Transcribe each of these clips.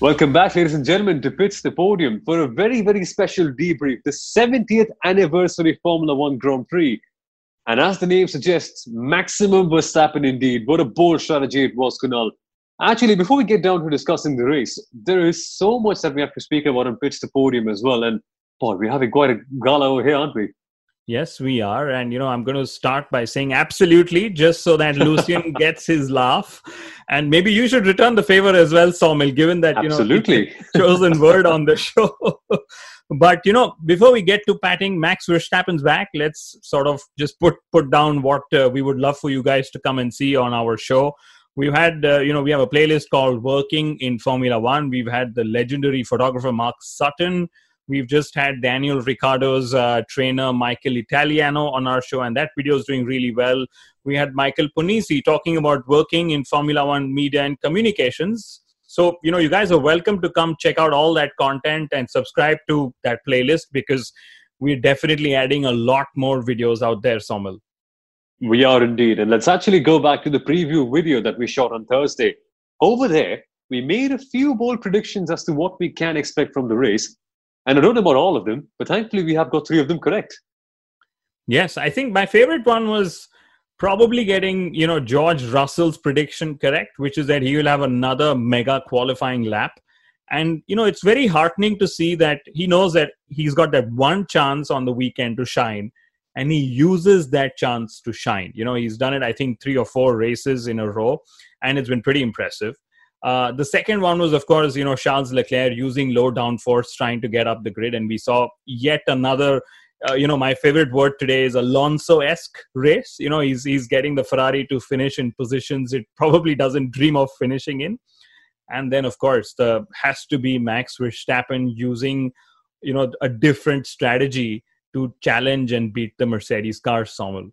Welcome back, ladies and gentlemen, to Pitch the Podium for a very, very special debrief, the 70th anniversary Formula One Grand Prix. And as the name suggests, maximum Verstappen indeed. What a bold strategy it was, Kunal. Actually, before we get down to discussing the race, there is so much that we have to speak about on Pitch the Podium as well. And boy, we're having quite a gala over here, aren't we? Yes, we are. And, you know, I'm going to start by saying absolutely, just so that Lucian gets his laugh. And maybe you should return the favor as well, Saumil, given that, you absolutely. know, chosen word on the show. but, you know, before we get to patting Max Verstappen's back, let's sort of just put, put down what uh, we would love for you guys to come and see on our show. We've had, uh, you know, we have a playlist called Working in Formula One. We've had the legendary photographer Mark Sutton We've just had Daniel Ricciardo's uh, trainer, Michael Italiano, on our show, and that video is doing really well. We had Michael Ponisi talking about working in Formula One media and communications. So, you know, you guys are welcome to come check out all that content and subscribe to that playlist because we're definitely adding a lot more videos out there, Saumil. We are indeed. And let's actually go back to the preview video that we shot on Thursday. Over there, we made a few bold predictions as to what we can expect from the race. And I don't know about all of them, but thankfully we have got three of them correct. Yes, I think my favorite one was probably getting you know George Russell's prediction correct, which is that he will have another mega qualifying lap. And you know it's very heartening to see that he knows that he's got that one chance on the weekend to shine, and he uses that chance to shine. You know he's done it I think three or four races in a row, and it's been pretty impressive. Uh, the second one was, of course, you know, Charles Leclerc using low downforce, trying to get up the grid. And we saw yet another, uh, you know, my favorite word today is Alonso esque race. You know, he's, he's getting the Ferrari to finish in positions it probably doesn't dream of finishing in. And then, of course, the has to be Max Verstappen using, you know, a different strategy to challenge and beat the Mercedes car, Saumil.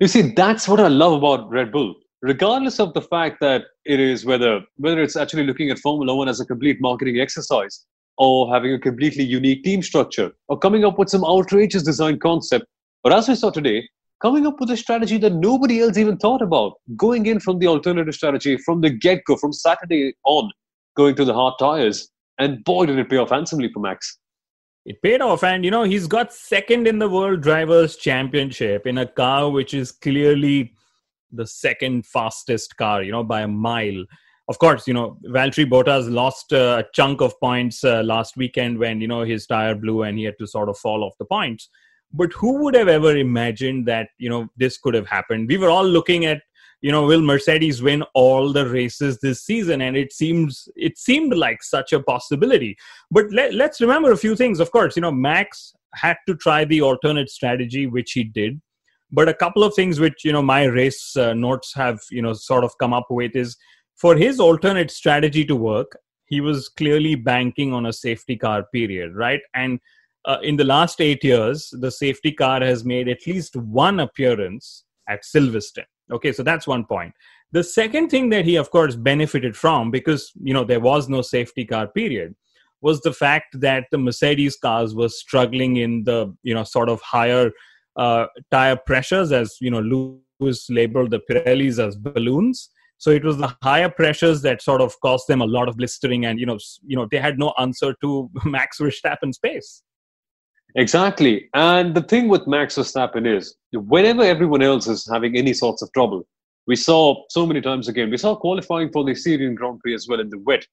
You see, that's what I love about Red Bull regardless of the fact that it is whether whether it's actually looking at Formula One as a complete marketing exercise or having a completely unique team structure or coming up with some outrageous design concept. But as we saw today, coming up with a strategy that nobody else even thought about, going in from the alternative strategy from the get go, from Saturday on, going to the hard tires. And boy, did it pay off handsomely for Max. It paid off, and you know, he's got second in the World Drivers' Championship in a car which is clearly the second fastest car, you know, by a mile. Of course, you know, Valtteri Bottas lost a chunk of points uh, last weekend when, you know, his tire blew and he had to sort of fall off the points. But who would have ever imagined that, you know, this could have happened? We were all looking at, you know, will Mercedes win all the races this season? And it seems, it seemed like such a possibility. But let, let's remember a few things. Of course, you know, Max had to try the alternate strategy, which he did but a couple of things which you know my race uh, notes have you know sort of come up with is for his alternate strategy to work he was clearly banking on a safety car period right? And uh, in the last 8 years the safety car has made at least one appearance at Silverstone. Okay so that's one point. The second thing that he of course benefited from because you know there was no safety car period was the fact that the mercedes cars were struggling in the you know sort of higher uh, tire pressures, as you know, Lewis labeled the Pirellis as balloons. So it was the higher pressures that sort of caused them a lot of blistering, and you know, you know, they had no answer to Max Verstappen's pace. Exactly, and the thing with Max Verstappen is, whenever everyone else is having any sorts of trouble, we saw so many times again. We saw qualifying for the Styrian Grand Prix as well in the wet.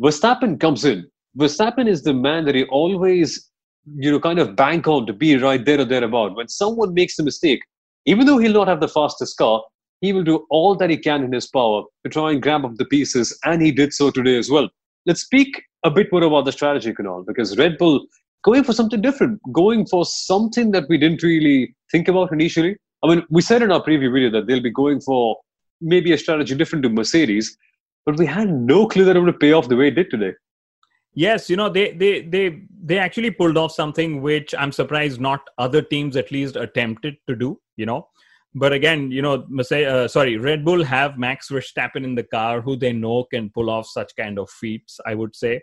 Verstappen comes in. Verstappen is the man that he always you know, kind of bank on to be right there or thereabout. When someone makes a mistake, even though he'll not have the fastest car, he will do all that he can in his power to try and grab up the pieces, and he did so today as well. Let's speak a bit more about the strategy, Kunal, because Red Bull going for something different, going for something that we didn't really think about initially. I mean, we said in our preview video that they'll be going for maybe a strategy different to Mercedes, but we had no clue that it would pay off the way it did today. Yes, you know they they they they actually pulled off something which I'm surprised not other teams at least attempted to do. You know, but again, you know, uh, sorry, Red Bull have Max Verstappen in the car, who they know can pull off such kind of feats. I would say,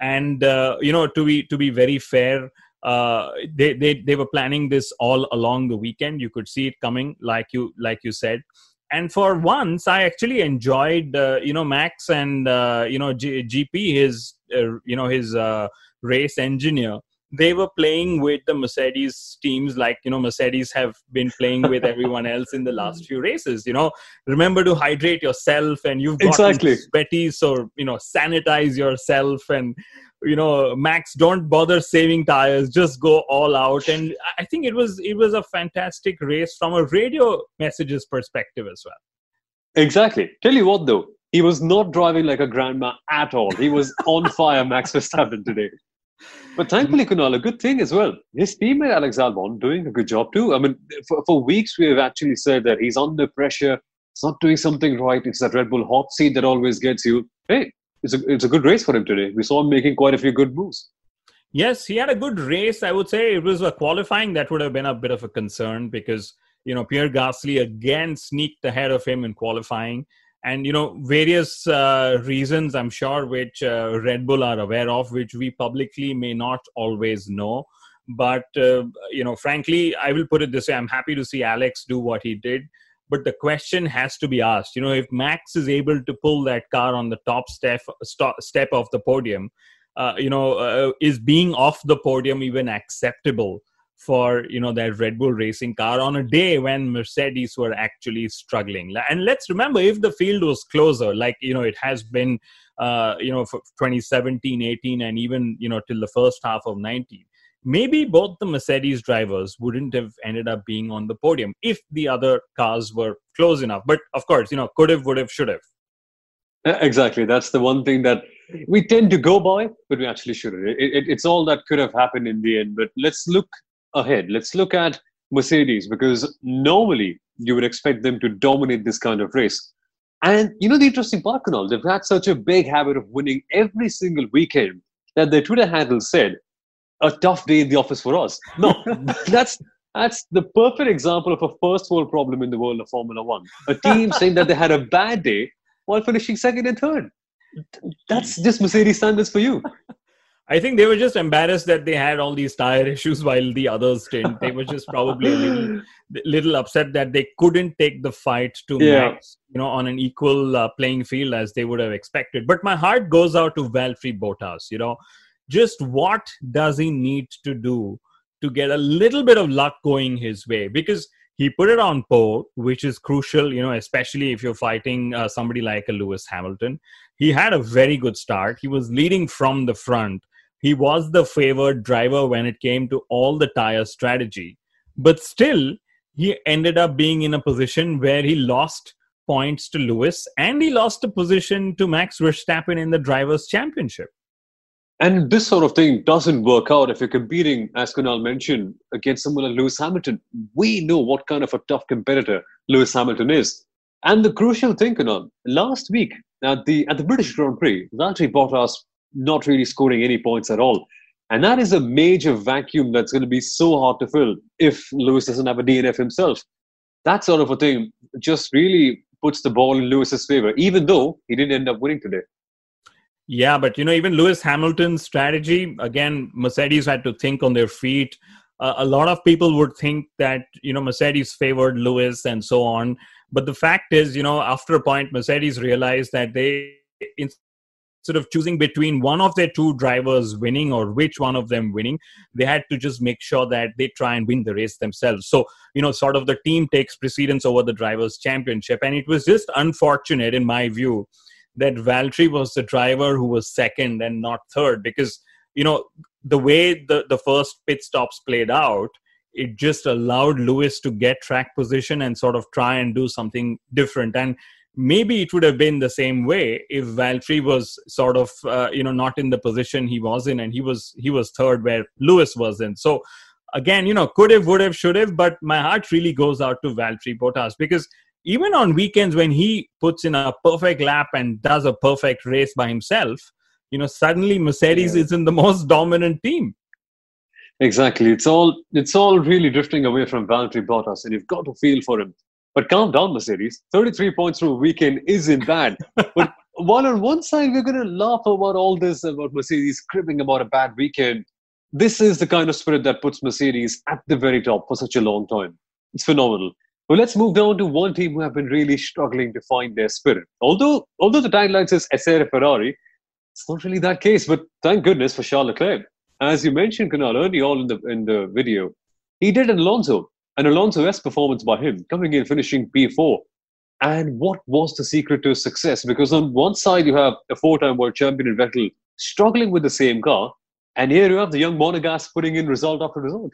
and uh, you know, to be to be very fair, uh, they they they were planning this all along the weekend. You could see it coming, like you like you said and for once i actually enjoyed uh, you know max and uh, you know G- gp his uh, you know his uh, race engineer they were playing with the mercedes teams like you know mercedes have been playing with everyone else in the last few races you know. Remember to hydrate yourself and you've got exactly. sweaty so you know sanitize yourself and you know max don't bother saving tires just go all out. And i think it was it was a fantastic race from a radio messages perspective as well. Exactly. Tell you what though he was not driving like a grandma at all. He was on fire max verstappen today but thankfully kunal a good thing as well his teammate alex albon doing a good job too i mean for, for weeks we have actually said that he's under pressure It's not doing something right it's that red bull hot seat that always gets you hey it's a it's a good race for him today. We saw him making quite a few good moves. Yes, he had a good race. I would say it was a qualifying that would have been a bit of a concern because you know Pierre Gasly again sneaked ahead of him in qualifying, and you know various uh, reasons I'm sure which uh, Red Bull are aware of, which we publicly may not always know. But uh, you know, frankly, I will put it this way: I'm happy to see Alex do what he did. But the question has to be asked. You know if max is able to pull that car on the top step step of the podium uh, you know uh, is being off the podium even acceptable for you know that red bull racing car on a day when mercedes were actually struggling and let's remember if the field was closer like you know it has been uh, you know for 2017 18 and even you know till the first half of 19 maybe both the Mercedes drivers wouldn't have ended up being on the podium if the other cars were close enough. But of course, you know, could have, would have, should have. Exactly. That's the one thing that we tend to go by, but we actually shouldn't. It, it, it's all that could have happened in the end. But let's look ahead. Let's look at Mercedes because normally you would expect them to dominate this kind of race. And you know the interesting part, Kunal, they've had such a big habit of winning every single weekend that their Twitter handle said a tough day in the office for us. No, that's that's the perfect example of a first world problem in the world of Formula One. A team saying that they had a bad day while finishing second and third. That's just Mercedes standards for you. I think they were just embarrassed that they had all these tire issues while the others didn't. They were just probably a little, little upset that they couldn't take the fight to yeah. Max, you know, on an equal uh, playing field as they would have expected. But my heart goes out to Valtteri Bottas. You know, just what does he need to do to get a little bit of luck going his way because he put it on pole which is crucial you know especially if you're fighting uh, somebody like a lewis hamilton he had a very good start he was leading from the front he was the favored driver when it came to all the tire strategy but still he ended up being in a position where he lost points to lewis and he lost a position to max verstappen in the drivers championship and this sort of thing doesn't work out if you're competing, as Kunal mentioned, against someone like Lewis Hamilton. We know what kind of a tough competitor Lewis Hamilton is. And the crucial thing, Kunal, last week at the at the British Grand Prix, Valtteri Bottas not really scoring any points at all. And that is a major vacuum that's going to be so hard to fill if Lewis doesn't have a DNF himself. That sort of a thing just really puts the ball in Lewis's favor, even though he didn't end up winning today. Yeah, but you know, even Lewis Hamilton's strategy, again, Mercedes had to think on their feet. Uh, a lot of people would think that, you know, Mercedes favored Lewis and so on. But the fact is, you know, after a point, Mercedes realized that they, instead of choosing between one of their two drivers winning or which one of them winning, they had to just make sure that they try and win the race themselves. So, you know, sort of the team takes precedence over the drivers' championship. And it was just unfortunate, in my view, that Valtteri was the driver who was second and not third because you know the way the the first pit stops played out it just allowed Lewis to get track position and sort of try and do something different. And maybe it would have been the same way if Valtteri was sort of uh, you know not in the position he was in, and he was he was third where Lewis was in. So again, you know, could have, would have, should have, but my heart really goes out to Valtteri Bottas because even on weekends when he puts in a perfect lap and does a perfect race by himself, you know, suddenly Mercedes yeah. is in the most dominant team. Exactly. It's all it's all really drifting away from Valtteri Bottas, and you've got to feel for him. But calm down, Mercedes. 33 points through a weekend isn't bad. but while on one side we're going to laugh about all this about Mercedes cribbing about a bad weekend, this is the kind of spirit that puts Mercedes at the very top for such a long time. It's phenomenal. But let's move down to one team who have been really struggling to find their spirit. Although, although the tagline says Essere Ferrari, it's not really that case. But thank goodness for Charles Leclerc. As you mentioned, Kunal, early on in the in the video, he did an Alonso, an Alonso esque performance by him, coming in finishing P4. And what was the secret to his success? Because on one side you have a four-time world champion in Vettel struggling with the same car, and here you have the young Monegasque putting in result after result.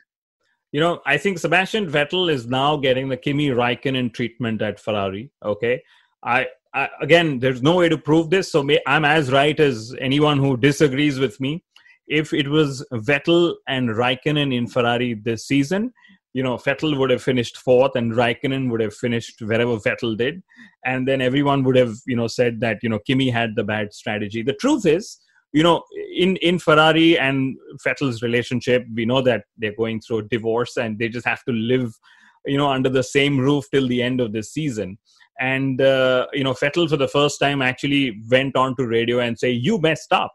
You know, I think Sebastian Vettel is now getting the Kimi Raikkonen treatment at Ferrari. Okay, I, I again, there's no way to prove this, so may, I'm as right as anyone who disagrees with me. If it was Vettel and Raikkonen in Ferrari this season, you know, Vettel would have finished fourth and Raikkonen would have finished wherever Vettel did. And then everyone would have, you know, said that, you know, Kimi had the bad strategy. The truth is, you know, in in Ferrari and Vettel's relationship, we know that they're going through a divorce and they just have to live, you know, under the same roof till the end of the season. And uh, you know, Vettel for the first time actually went on to radio and say, "You messed up,"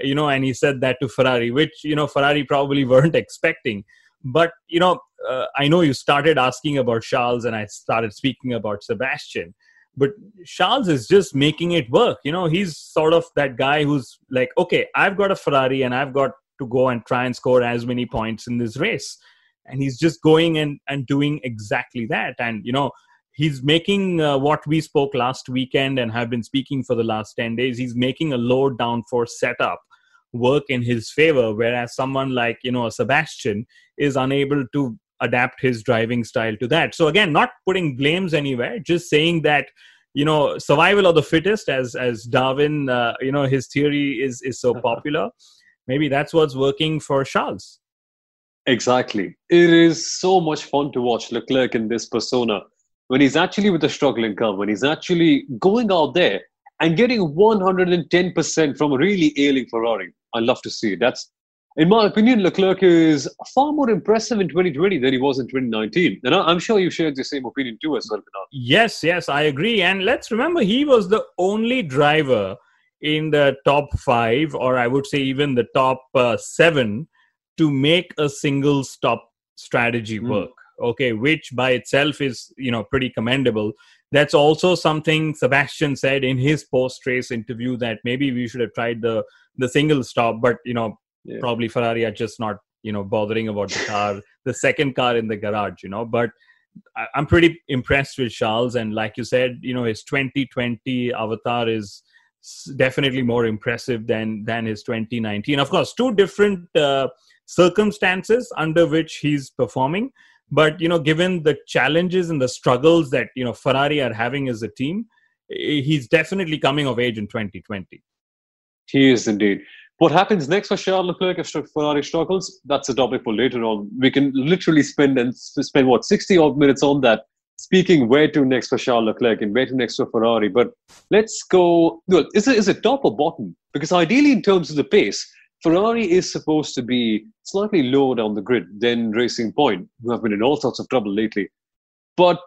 you know, and he said that to Ferrari, which you know Ferrari probably weren't expecting. But you know, uh, I know you started asking about Charles, and I started speaking about Sebastian but Charles is just making it work. You know, he's sort of that guy who's like, okay, I've got a Ferrari and I've got to go and try and score as many points in this race. And he's just going and, and doing exactly that. And, you know, he's making uh, what we spoke last weekend and have been speaking for the last 10 days. He's making a low downforce setup work in his favor, whereas someone like, you know, a Sebastian is unable to adapt his driving style to that. So again, not putting blames anywhere, just saying that you know survival of the fittest, as as Darwin, uh, you know, his theory is is so popular. Maybe that's what's working for Charles. Exactly. It is so much fun to watch Leclerc in this persona when he's actually with a struggling car, when he's actually going out there and getting 110% from a really ailing Ferrari. I love to see it. That's in my opinion, Leclerc is far more impressive in 2020 than he was in 2019. And I'm sure you shared the same opinion too, as well. Yes, yes, I agree. And let's remember, he was the only driver in the top five, or I would say even the top uh, seven, to make a single stop strategy mm. work. Okay, which by itself is you know pretty commendable. That's also something Sebastian said in his post race interview that maybe we should have tried the the single stop, but you know yeah. probably Ferrari are just not you know bothering about the car, the second car in the garage, you know. But I, I'm pretty impressed with Charles, and like you said, you know, his 2020 avatar is definitely more impressive than than his 2019. Of course, two different uh, circumstances under which he's performing, but you know, given the challenges and the struggles that you know Ferrari are having as a team, eh, he's definitely coming of age in 2020. He is indeed. What happens next for Charles Leclerc if Ferrari struggles? That's a topic for later on. We can literally spend and spend what sixty odd minutes on that, speaking where to next for Charles Leclerc and where to next for Ferrari. But let's go. Well, is it is it top or bottom? Because ideally, in terms of the pace, Ferrari is supposed to be slightly lower down the grid than Racing Point, who have been in all sorts of trouble lately. But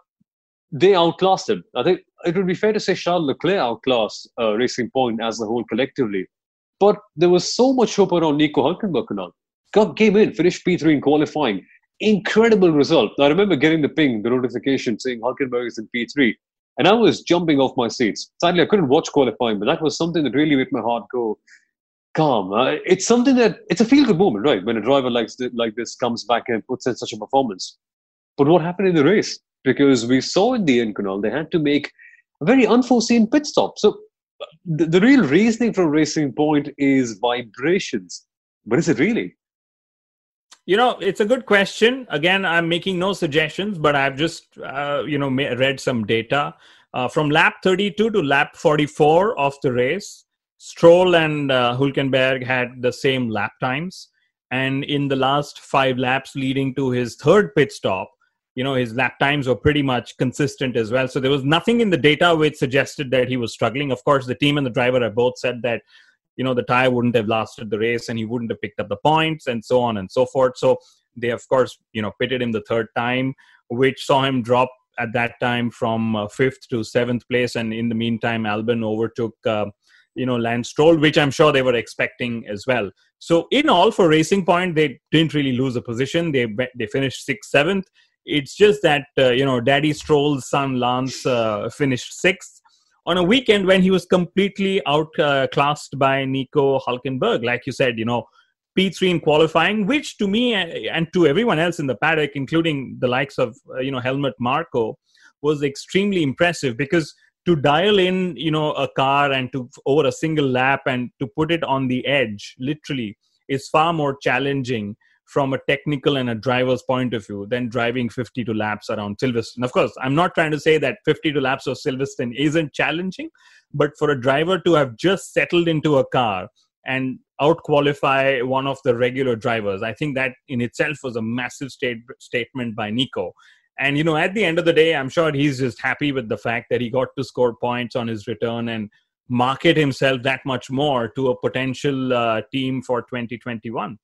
they outclassed him. I think it would be fair to say Charles Leclerc outclassed uh, Racing Point as a whole collectively. But there was so much hope around Nico Hulkenberg. God came in, finished P3 in qualifying. Incredible result. I remember getting the ping, the notification saying Hulkenberg is in P3. And I was jumping off my seats. Sadly, I couldn't watch qualifying, but that was something that really made my heart go calm. Uh, it's something that, it's a feel good moment, right? When a driver like, like this comes back and puts in such a performance. But what happened in the race? Because we saw in the end, Kunal, they had to make a very unforeseen pit stop. So the, the real reasoning for Racing Point is vibrations. But is it really? You know, it's a good question. Again, I'm making no suggestions, but I've just, uh, you know, read some data. Uh, from lap 32 to lap 44 of the race, Stroll and uh, Hulkenberg had the same lap times. And in the last five laps leading to his third pit stop, you know, his lap times were pretty much consistent as well. So there was nothing in the data which suggested that he was struggling. Of course, the team and the driver have both said that, you know, the tire wouldn't have lasted the race and he wouldn't have picked up the points and so on and so forth. So they, of course, you know, pitted him the third time, which saw him drop at that time from uh, fifth to seventh place. And in the meantime, Albon overtook. Uh, you know Lance Stroll, which I'm sure they were expecting as well. So in all, for Racing Point, they didn't really lose a position. They they finished sixth, seventh. It's just that uh, you know Daddy Stroll's son Lance uh, finished sixth on a weekend when he was completely outclassed uh, by Nico Hulkenberg. Like you said, you know P3 in qualifying, which to me and to everyone else in the paddock, including the likes of uh, you know Helmut Marko, was extremely impressive because to dial in you know a car and to over a single lap and to put it on the edge literally is far more challenging from a technical and a driver's point of view than driving 52 laps around Silverstone. Of course, I'm not trying to say that 52 laps of Silverstone isn't challenging, but for a driver to have just settled into a car and out qualify one of the regular drivers, I think that in itself was a massive state, statement by Nico. And you know, at the end of the day, I'm sure he's just happy with the fact that he got to score points on his return and market himself that much more to a potential uh, team for 2021.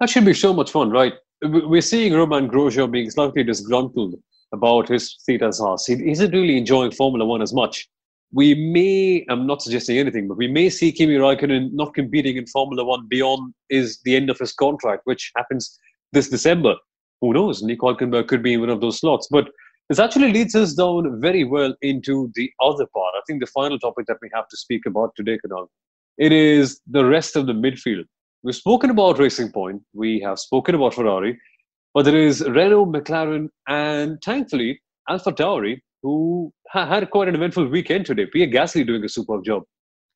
That should be so much fun, right? We're seeing Romain Grosjean being slightly disgruntled about his seat as Haas. He isn't really enjoying Formula One as much. We may, I'm not suggesting anything, but we may see Kimi Raikkonen not competing in Formula One beyond is the end of his contract, which happens this December who knows? Nico Hulkenberg could be in one of those slots. But this actually leads us down very well into the other part. I think the final topic that we have to speak about today, Kunal, it is the rest of the midfield. We've spoken about Racing Point, we have spoken about Ferrari, but there is Renault, McLaren, and thankfully Alpha Tauri, who had quite an eventful weekend today. Pierre Gasly doing a superb job.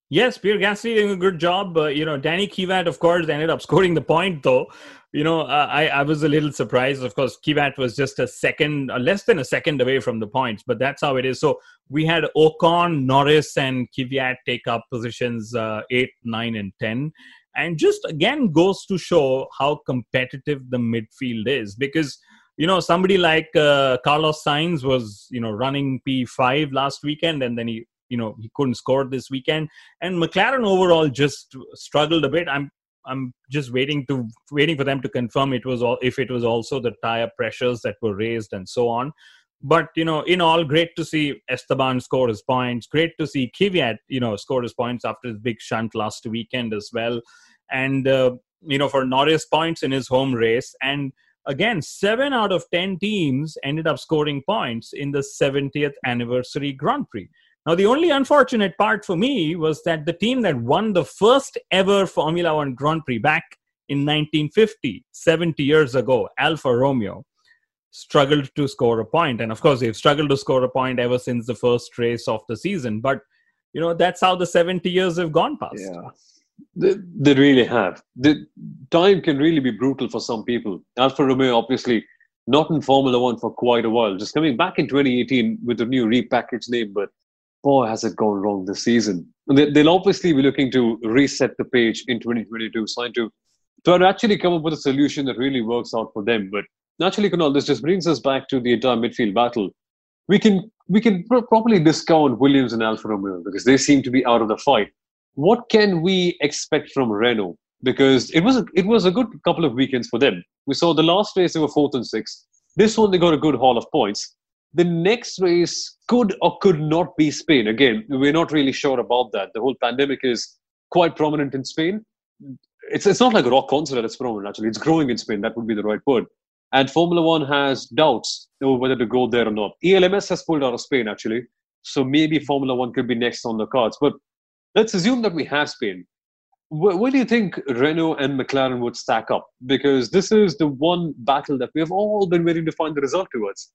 Yes, Pierre Gasly doing a good job. Uh, you know, Danny Kvyat, of course, ended up scoring the point, though you know, uh, I, I was a little surprised. Of course, Kvyat was just a second, uh, less than a second away from the points, but that's how it is. So we had Ocon, Norris, and Kvyat take up positions uh, 8, 9, and 10. And just again goes to show how competitive the midfield is because, you know, somebody like uh, Carlos Sainz was, you know, running P5 last weekend and then he you know he couldn't score this weekend and mclaren overall just struggled a bit i'm I'm just waiting to waiting for them to confirm it was all if it was also the tire pressures that were raised and so on. But you know, in all, great to see Esteban score his points. Great to see Kvyat, you know, score his points after his big shunt last weekend as well. And uh, you know, for Norris points in his home race. And again, seven out of ten teams ended up scoring points in the 70th anniversary Grand Prix. Now, the only unfortunate part for me was that the team that won the first ever Formula One Grand Prix back in 1950, 70 years ago, Alfa Romeo, struggled to score a point. And of course, they've struggled to score a point ever since the first race of the season. But, you know, that's how the 70 years have gone past. Yeah. They, they really have. The time can really be brutal for some people. Alfa Romeo, obviously, not in Formula One for quite a while, just coming back in 2018 with a new repackaged name, but boy, has it gone wrong this season. They'll obviously be looking to reset the page in 2022, trying to to actually come up with a solution that really works out for them. But naturally, Kunal, this just brings us back to the entire midfield battle. We can we can properly discount Williams and Alfa Romeo because they seem to be out of the fight. What can we expect from Renault? Because it was a, it was a good couple of weekends for them. We saw the last race they were fourth and sixth. This one they got a good haul of points. The next race could or could not be Spain. Again, we're not really sure about that. The whole pandemic is quite prominent in Spain. It's, it's not like a rock concert is prominent, actually. It's growing in Spain. That would be the right word. And Formula One has doubts over whether to go there or not. ELMS has pulled out of Spain, actually. So maybe Formula One could be next on the cards. But let's assume that we have Spain. Where, where, do you think Renault and McLaren would stack up? Because this is the one battle that we have all been waiting to find the result towards.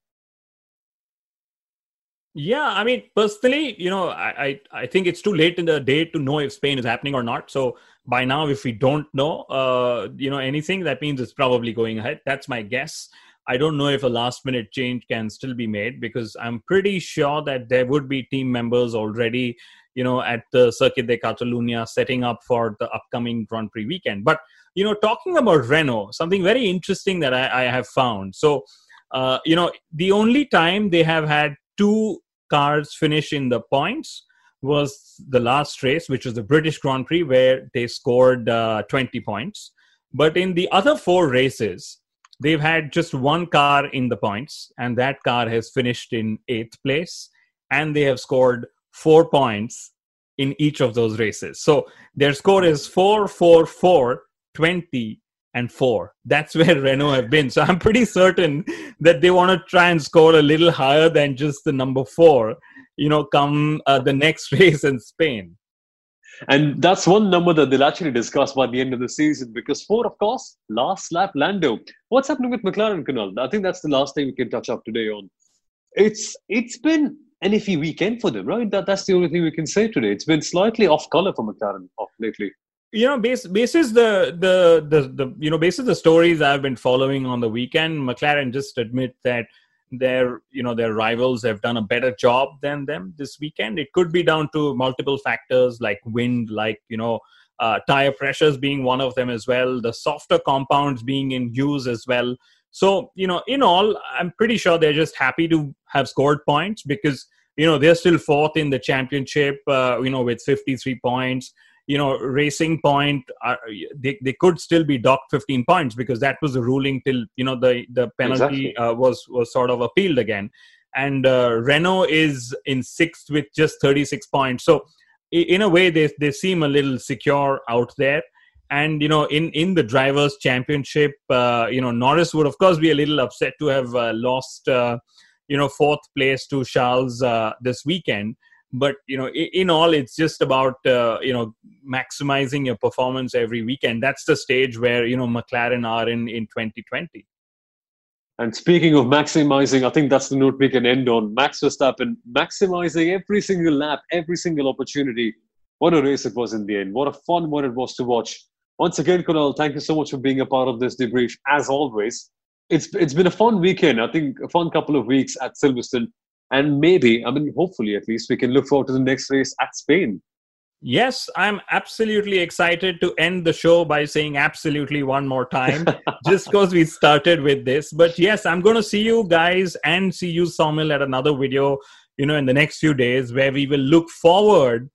Yeah, I mean, personally, you know, I, I, I think it's too late in the day to know if Spain is happening or not. So by now, if we don't know, uh, you know, anything, that means it's probably going ahead. That's my guess. I don't know if a last minute change can still be made because I'm pretty sure that there would be team members already, you know, at the Circuit de Catalunya setting up for the upcoming Grand Prix weekend. But, you know, talking about Renault, something very interesting that I, I have found. So, uh, you know, the only time they have had two cars finish in the points was the last race, which was the British Grand Prix, where they scored uh, 20 points. But in the other four races, they've had just one car in the points, and that car has finished in eighth place, and they have scored four points in each of those races. So their score is 4 4 4, 20, and 4. That's where Renault have been. So I'm pretty certain that they want to try and score a little higher than just the number 4, you know, come uh, the next race in Spain. And that's one number that they'll actually discuss by the end of the season because four, of course, last lap Lando. What's happening with McLaren, Kunal? I think that's the last thing we can touch up today on. It's it's been an iffy weekend for them, right? That that's the only thing we can say today. It's been slightly off color for McLaren off lately. You know, base basis the the the the you know basis the stories I've been following on the weekend, McLaren just admit that their you know their rivals have done a better job than them this weekend. It could be down to multiple factors like wind like you know uh, tire pressures being one of them as well the softer compounds being in use as well. So you know in all i'm pretty sure they're just happy to have scored points because you know they're still fourth in the championship uh, you know with 53 points you know racing point uh, they, they could still be docked 15 points because that was the ruling till you know the the penalty exactly. uh, was was sort of appealed again. And uh, renault is in sixth with just 36 points. So in a way they they seem a little secure out there. And you know in in the drivers championship uh, you know norris would of course be a little upset to have uh, lost uh, you know fourth place to charles uh, this weekend but you know in all it's just about uh, you know maximizing your performance every weekend. That's the stage where you know mclaren are in in 2020 and speaking of maximizing i think that's the note we can end on. Max verstappen maximizing every single lap every single opportunity. What a race it was in the end. What a fun one it was to watch. Once again Kunal, thank you so much for being a part of this debrief as always. It's it's been a fun weekend. I think a fun couple of weeks at silverstone and maybe, I mean, hopefully at least, we can look forward to the next race at Spain. Yes, I'm absolutely excited to end the show by saying absolutely one more time, just because we started with this. But yes, I'm going to see you guys and see you, Saumil, at another video, you know, in the next few days where we will look forward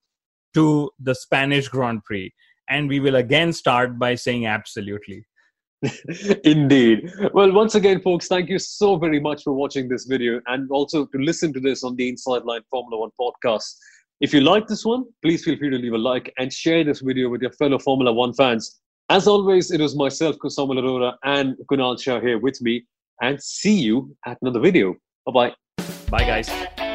to the Spanish Grand Prix. And we will again start by saying absolutely. Indeed. Well, once again, folks, thank you so very much for watching this video and also to listen to this on the Inside Line Formula One podcast. If you like this one, please feel free to leave a like and share this video with your fellow Formula One fans. As always, it was myself, Saumil Arora, and Kunal Shah here with me. And see you at another video. Bye bye. Bye, guys.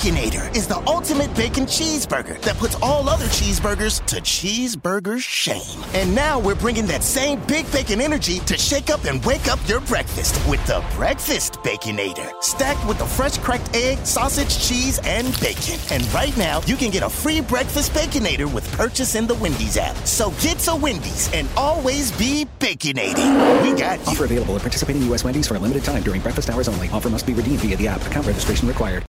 Baconator is the ultimate bacon cheeseburger that puts all other cheeseburgers to cheeseburger shame. And now we're bringing that same big bacon energy to shake up and wake up your breakfast with the Breakfast Baconator. Stacked with the fresh cracked egg, sausage, cheese, and bacon. And right now, you can get a free Breakfast Baconator with purchase in the Wendy's app. So get to Wendy's and always be baconating. We got you. Offer available at participating U.S. Wendy's for a limited time during breakfast hours only. Offer must be redeemed via the app. Account registration required.